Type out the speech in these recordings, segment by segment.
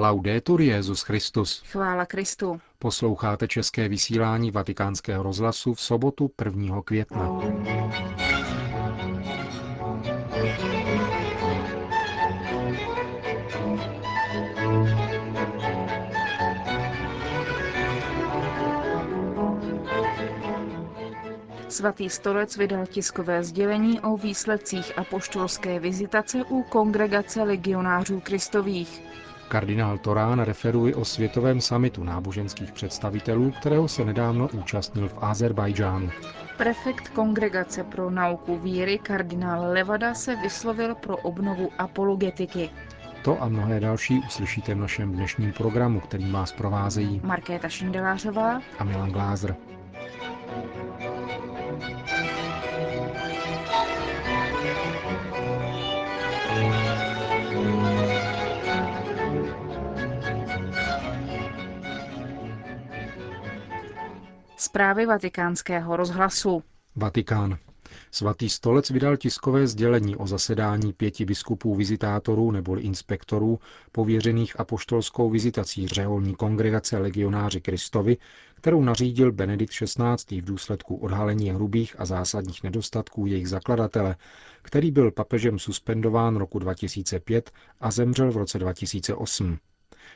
Laudetur Jezus Christus. Chvála Kristu. Posloucháte české vysílání Vatikánského rozhlasu v sobotu 1. května. Svatý stolec vydal tiskové sdělení o výsledcích apoštolské vizitace u kongregace legionářů kristových. Kardinál Torán referuje o světovém samitu náboženských představitelů, kterého se nedávno účastnil v Azerbajdžánu. Prefekt Kongregace pro nauku víry kardinál Levada se vyslovil pro obnovu apologetiky. To a mnohé další uslyšíte v našem dnešním programu, který vás provázejí Markéta Šindelářová a Milan Glázer. Zprávy vatikánského rozhlasu. Vatikán. Svatý stolec vydal tiskové sdělení o zasedání pěti biskupů vizitátorů nebo inspektorů pověřených apoštolskou vizitací řeholní kongregace legionáři Kristovi, kterou nařídil Benedikt XVI. v důsledku odhalení hrubých a zásadních nedostatků jejich zakladatele, který byl papežem suspendován roku 2005 a zemřel v roce 2008.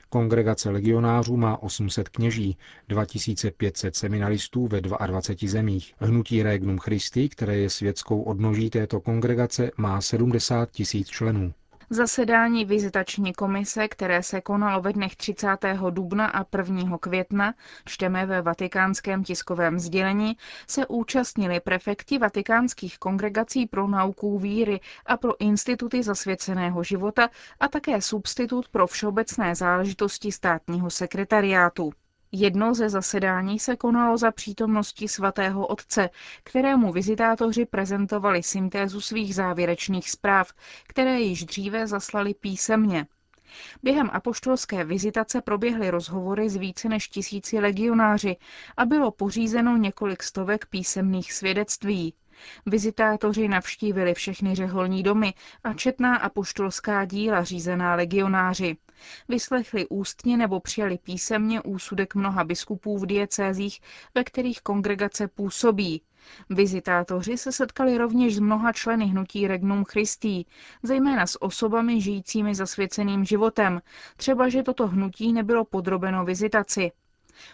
Kongregace legionářů má 800 kněží, 2500 seminaristů ve 22 zemích. Hnutí Regnum Christi, které je světskou odnoží této kongregace, má 70 tisíc členů. Zasedání vizitační komise, které se konalo ve dnech 30. dubna a 1. května, čteme ve vatikánském tiskovém sdělení, se účastnili prefekti vatikánských kongregací pro nauku víry a pro instituty zasvěceného života a také substitut pro všeobecné záležitosti státního sekretariátu. Jedno ze zasedání se konalo za přítomnosti svatého otce, kterému vizitátoři prezentovali syntézu svých závěrečných zpráv, které již dříve zaslali písemně. Během apoštolské vizitace proběhly rozhovory s více než tisíci legionáři a bylo pořízeno několik stovek písemných svědectví. Vizitátoři navštívili všechny řeholní domy a četná apoštolská díla řízená legionáři. Vyslechli ústně nebo přijali písemně úsudek mnoha biskupů v diecézích, ve kterých kongregace působí. Vizitátoři se setkali rovněž s mnoha členy hnutí Regnum Christi, zejména s osobami žijícími zasvěceným životem, třeba že toto hnutí nebylo podrobeno vizitaci.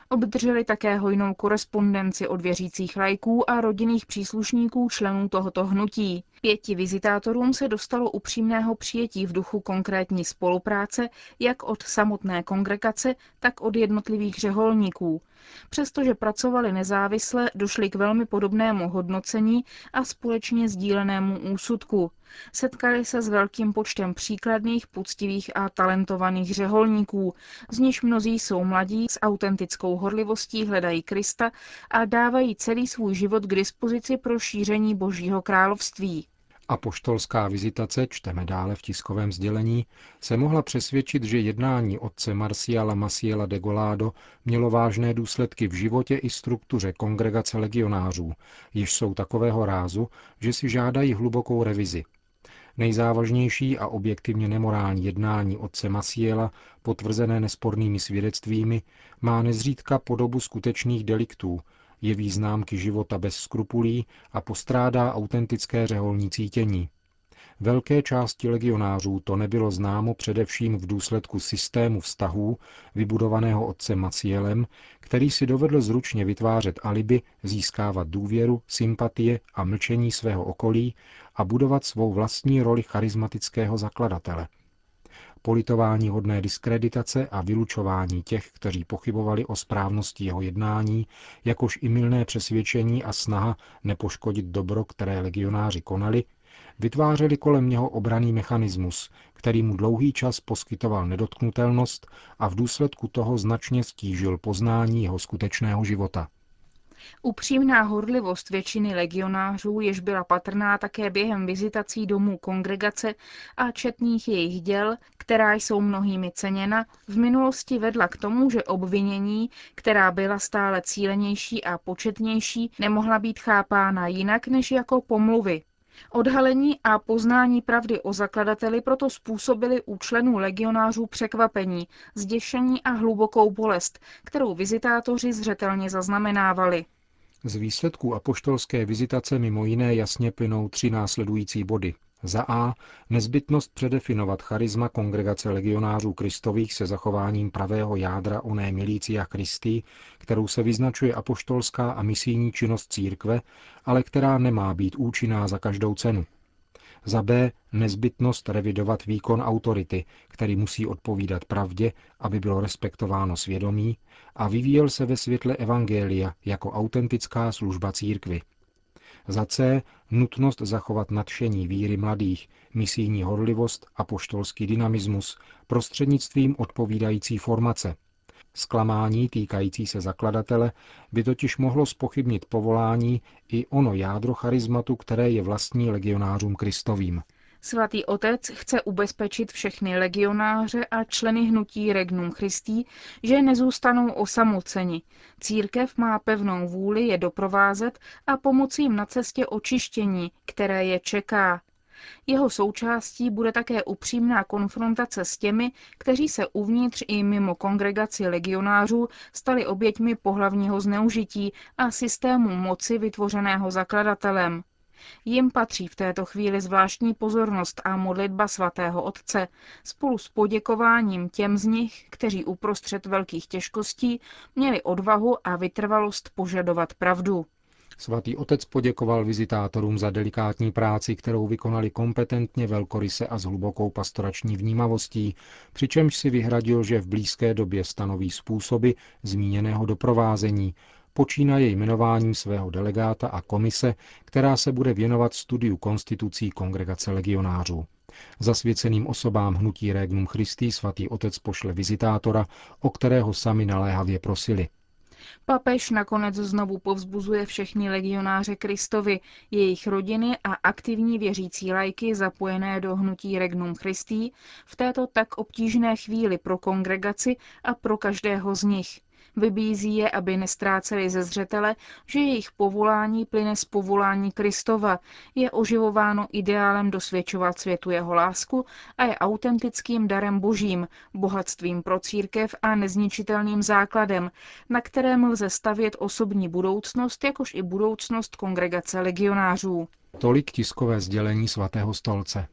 Obdrželi také hojnou korespondenci od věřících lajků a rodinných příslušníků členů tohoto hnutí. Pěti vizitátorům se dostalo upřímného přijetí v duchu konkrétní spolupráce jak od samotné kongregace, tak od jednotlivých řeholníků. Přestože pracovali nezávisle, došli k velmi podobnému hodnocení a společně sdílenému úsudku. Setkali se s velkým počtem příkladných, poctivých a talentovaných řeholníků, z nichž mnozí jsou mladí, s autentickou horlivostí hledají Krista a dávají celý svůj život k dispozici pro šíření Božího království. Apoštolská vizitace, čteme dále v tiskovém sdělení, se mohla přesvědčit, že jednání otce Marciala Masiela de Golado mělo vážné důsledky v životě i struktuře kongregace legionářů, jež jsou takového rázu, že si žádají hlubokou revizi. Nejzávažnější a objektivně nemorální jednání otce Masiela, potvrzené nespornými svědectvími, má nezřídka podobu skutečných deliktů, jeví známky života bez skrupulí a postrádá autentické řeholní cítění. Velké části legionářů to nebylo známo především v důsledku systému vztahů vybudovaného otcem Macielem, který si dovedl zručně vytvářet alibi, získávat důvěru, sympatie a mlčení svého okolí a budovat svou vlastní roli charismatického zakladatele – politování hodné diskreditace a vylučování těch, kteří pochybovali o správnosti jeho jednání, jakož i milné přesvědčení a snaha nepoškodit dobro, které legionáři konali, vytvářeli kolem něho obraný mechanismus, který mu dlouhý čas poskytoval nedotknutelnost a v důsledku toho značně stížil poznání jeho skutečného života. Upřímná horlivost většiny legionářů, jež byla patrná také během vizitací domů kongregace a četných jejich děl, která jsou mnohými ceněna, v minulosti vedla k tomu, že obvinění, která byla stále cílenější a početnější, nemohla být chápána jinak než jako pomluvy. Odhalení a poznání pravdy o zakladateli proto způsobili u členů legionářů překvapení, zděšení a hlubokou bolest, kterou vizitátoři zřetelně zaznamenávali. Z výsledků apoštolské vizitace mimo jiné jasně plynou tři následující body. Za A. Nezbytnost předefinovat charisma kongregace legionářů Kristových se zachováním pravého jádra oné milícia Christi, kterou se vyznačuje apoštolská a misijní činnost církve, ale která nemá být účinná za každou cenu. Za B. Nezbytnost revidovat výkon autority, který musí odpovídat pravdě, aby bylo respektováno svědomí a vyvíjel se ve světle Evangelia jako autentická služba církvy. Za C. Nutnost zachovat nadšení víry mladých, misijní horlivost a poštolský dynamismus prostřednictvím odpovídající formace. Zklamání týkající se zakladatele by totiž mohlo spochybnit povolání i ono jádro charizmatu, které je vlastní legionářům Kristovým. Svatý otec chce ubezpečit všechny legionáře a členy hnutí Regnum Christi, že nezůstanou osamoceni. Církev má pevnou vůli je doprovázet a pomoci jim na cestě očištění, které je čeká. Jeho součástí bude také upřímná konfrontace s těmi, kteří se uvnitř i mimo kongregaci legionářů stali oběťmi pohlavního zneužití a systému moci vytvořeného zakladatelem. Jim patří v této chvíli zvláštní pozornost a modlitba svatého Otce spolu s poděkováním těm z nich, kteří uprostřed velkých těžkostí měli odvahu a vytrvalost požadovat pravdu. Svatý otec poděkoval vizitátorům za delikátní práci, kterou vykonali kompetentně, velkoryse a s hlubokou pastorační vnímavostí, přičemž si vyhradil, že v blízké době stanoví způsoby zmíněného doprovázení, počínaje jmenováním svého delegáta a komise, která se bude věnovat studiu konstitucí kongregace legionářů. Zasvěceným osobám hnutí Regnum Christi svatý otec pošle vizitátora, o kterého sami naléhavě prosili. Papež nakonec znovu povzbuzuje všechny legionáře Kristovi, jejich rodiny a aktivní věřící lajky zapojené do hnutí Regnum Christi v této tak obtížné chvíli pro kongregaci a pro každého z nich. Vybízí je, aby nestráceli ze zřetele, že jejich povolání plyne z povolání Kristova, je oživováno ideálem dosvědčovat světu jeho lásku a je autentickým darem božím, bohatstvím pro církev a nezničitelným základem, na kterém lze stavět osobní budoucnost, jakož i budoucnost kongregace legionářů. Tolik tiskové sdělení svatého stolce.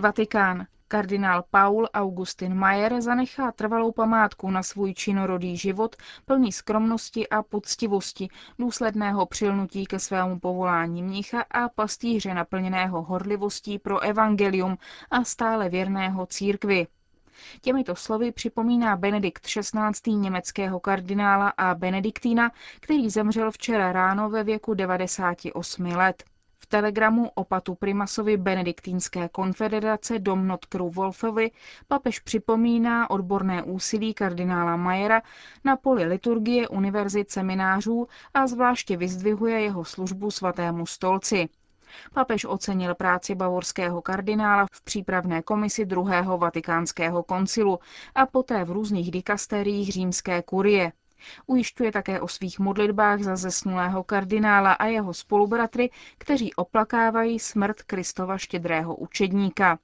Vatikán. Kardinál Paul Augustin Mayer zanechá trvalou památku na svůj činorodý život, plný skromnosti a poctivosti, důsledného přilnutí ke svému povolání mnicha a pastýře naplněného horlivostí pro evangelium a stále věrného církvi. Těmito slovy připomíná Benedikt XVI. německého kardinála a benediktína, který zemřel včera ráno ve věku 98 let telegramu opatu primasovi benediktínské konfederace Domnotkru Wolfovi papež připomíná odborné úsilí kardinála Majera na poli liturgie univerzit seminářů a zvláště vyzdvihuje jeho službu svatému stolci. Papež ocenil práci bavorského kardinála v přípravné komisi druhého vatikánského koncilu a poté v různých dikasteriích římské kurie. Ujišťuje také o svých modlitbách za zesnulého kardinála a jeho spolubratry, kteří oplakávají smrt Kristova štědrého učedníka.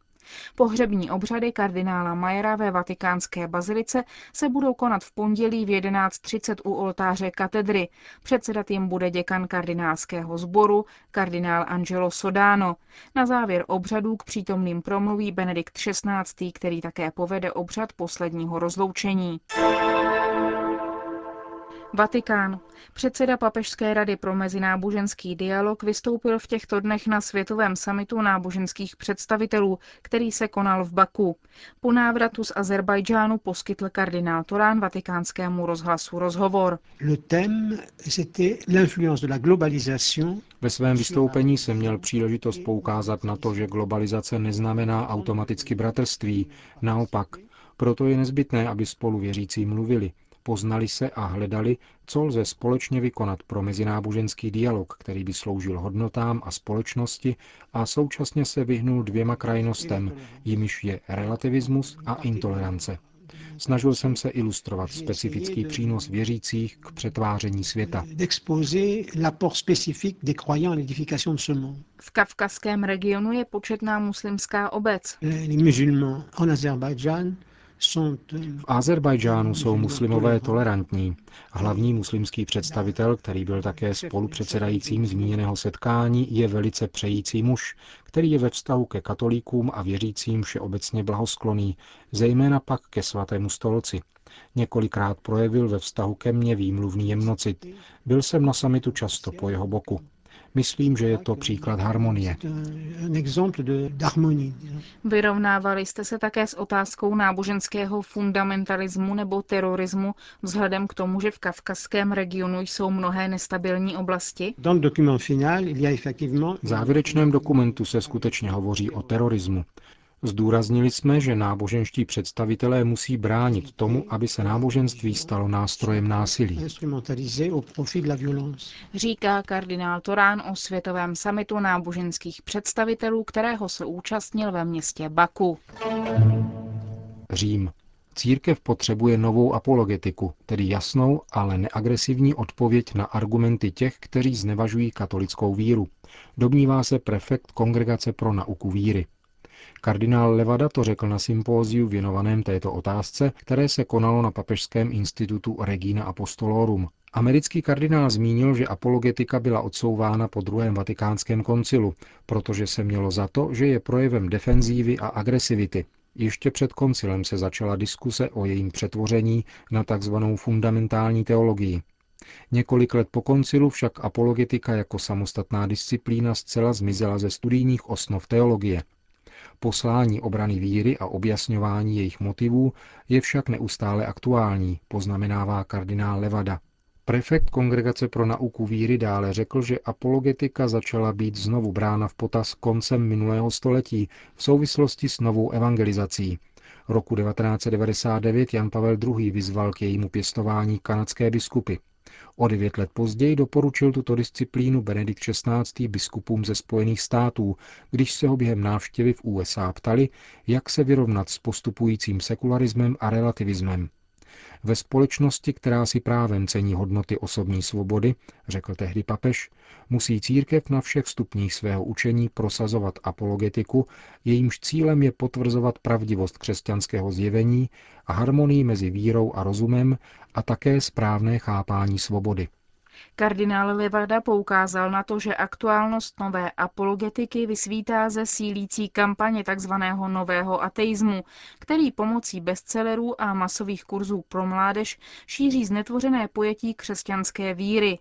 Pohřební obřady kardinála Majera ve vatikánské bazilice se budou konat v pondělí v 11.30 u oltáře katedry. Předsedat jim bude děkan kardinálského sboru, kardinál Angelo Sodano. Na závěr obřadů k přítomným promluví Benedikt XVI., který také povede obřad posledního rozloučení. Vatikán. Předseda Papežské rady pro mezináboženský dialog vystoupil v těchto dnech na Světovém samitu náboženských představitelů, který se konal v Baku. Po návratu z Azerbajdžánu poskytl kardinál Torán vatikánskému rozhlasu rozhovor. Ve svém vystoupení se měl příležitost poukázat na to, že globalizace neznamená automaticky bratrství. Naopak, proto je nezbytné, aby spolu věřící mluvili, poznali se a hledali, co lze společně vykonat pro mezináboženský dialog, který by sloužil hodnotám a společnosti a současně se vyhnul dvěma krajnostem, jimiž je relativismus a intolerance. Snažil jsem se ilustrovat specifický přínos věřících k přetváření světa. V kavkazském regionu je početná muslimská obec. V Azerbajdžánu jsou muslimové tolerantní. Hlavní muslimský představitel, který byl také spolupředsedajícím zmíněného setkání, je velice přející muž, který je ve vztahu ke katolíkům a věřícím všeobecně blahoskloný, zejména pak ke svatému stolci. Několikrát projevil ve vztahu ke mně výmluvný jemnocit. Byl jsem na samitu často po jeho boku. Myslím, že je to příklad harmonie. Vyrovnávali jste se také s otázkou náboženského fundamentalismu nebo terorismu vzhledem k tomu, že v kavkazském regionu jsou mnohé nestabilní oblasti? V závěrečném dokumentu se skutečně hovoří o terorismu. Zdůraznili jsme, že náboženští představitelé musí bránit tomu, aby se náboženství stalo nástrojem násilí. Říká kardinál Torán o světovém samitu náboženských představitelů, kterého se účastnil ve městě Baku. Řím. Církev potřebuje novou apologetiku, tedy jasnou, ale neagresivní odpověď na argumenty těch, kteří znevažují katolickou víru. Domnívá se prefekt Kongregace pro nauku víry. Kardinál Levada to řekl na sympóziu věnovaném této otázce, které se konalo na Papežském institutu Regina Apostolorum. Americký kardinál zmínil, že apologetika byla odsouvána po druhém vatikánském koncilu, protože se mělo za to, že je projevem defenzívy a agresivity. Ještě před koncilem se začala diskuse o jejím přetvoření na tzv. fundamentální teologii. Několik let po koncilu však apologetika jako samostatná disciplína zcela zmizela ze studijních osnov teologie. Poslání obrany víry a objasňování jejich motivů je však neustále aktuální, poznamenává kardinál Levada. Prefekt Kongregace pro nauku víry dále řekl, že apologetika začala být znovu brána v potaz koncem minulého století v souvislosti s novou evangelizací. Roku 1999 Jan Pavel II. vyzval k jejímu pěstování kanadské biskupy. O devět let později doporučil tuto disciplínu Benedikt XVI. biskupům ze Spojených států, když se ho během návštěvy v USA ptali, jak se vyrovnat s postupujícím sekularismem a relativismem. Ve společnosti, která si právem cení hodnoty osobní svobody, řekl tehdy papež, musí církev na všech stupních svého učení prosazovat apologetiku, jejímž cílem je potvrzovat pravdivost křesťanského zjevení a harmonii mezi vírou a rozumem a také správné chápání svobody. Kardinál Levada poukázal na to, že aktuálnost nové apologetiky vysvítá ze sílící kampaně tzv. nového ateismu, který pomocí bestsellerů a masových kurzů pro mládež šíří znetvořené pojetí křesťanské víry.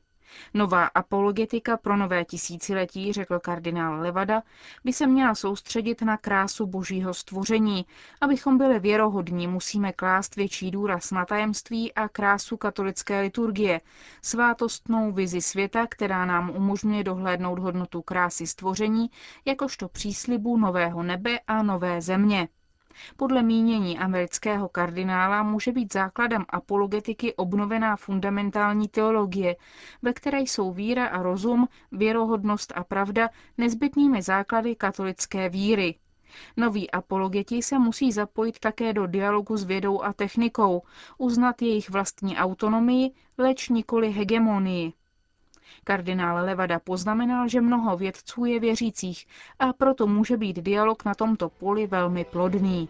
Nová apologetika pro nové tisíciletí, řekl kardinál Levada, by se měla soustředit na krásu božího stvoření. Abychom byli věrohodní, musíme klást větší důraz na tajemství a krásu katolické liturgie, svátostnou vizi světa, která nám umožňuje dohlédnout hodnotu krásy stvoření, jakožto příslibu nového nebe a nové země. Podle mínění amerického kardinála může být základem apologetiky obnovená fundamentální teologie, ve které jsou víra a rozum, věrohodnost a pravda nezbytnými základy katolické víry. Noví apologeti se musí zapojit také do dialogu s vědou a technikou, uznat jejich vlastní autonomii, leč nikoli hegemonii. Kardinál Levada poznamenal, že mnoho vědců je věřících a proto může být dialog na tomto poli velmi plodný.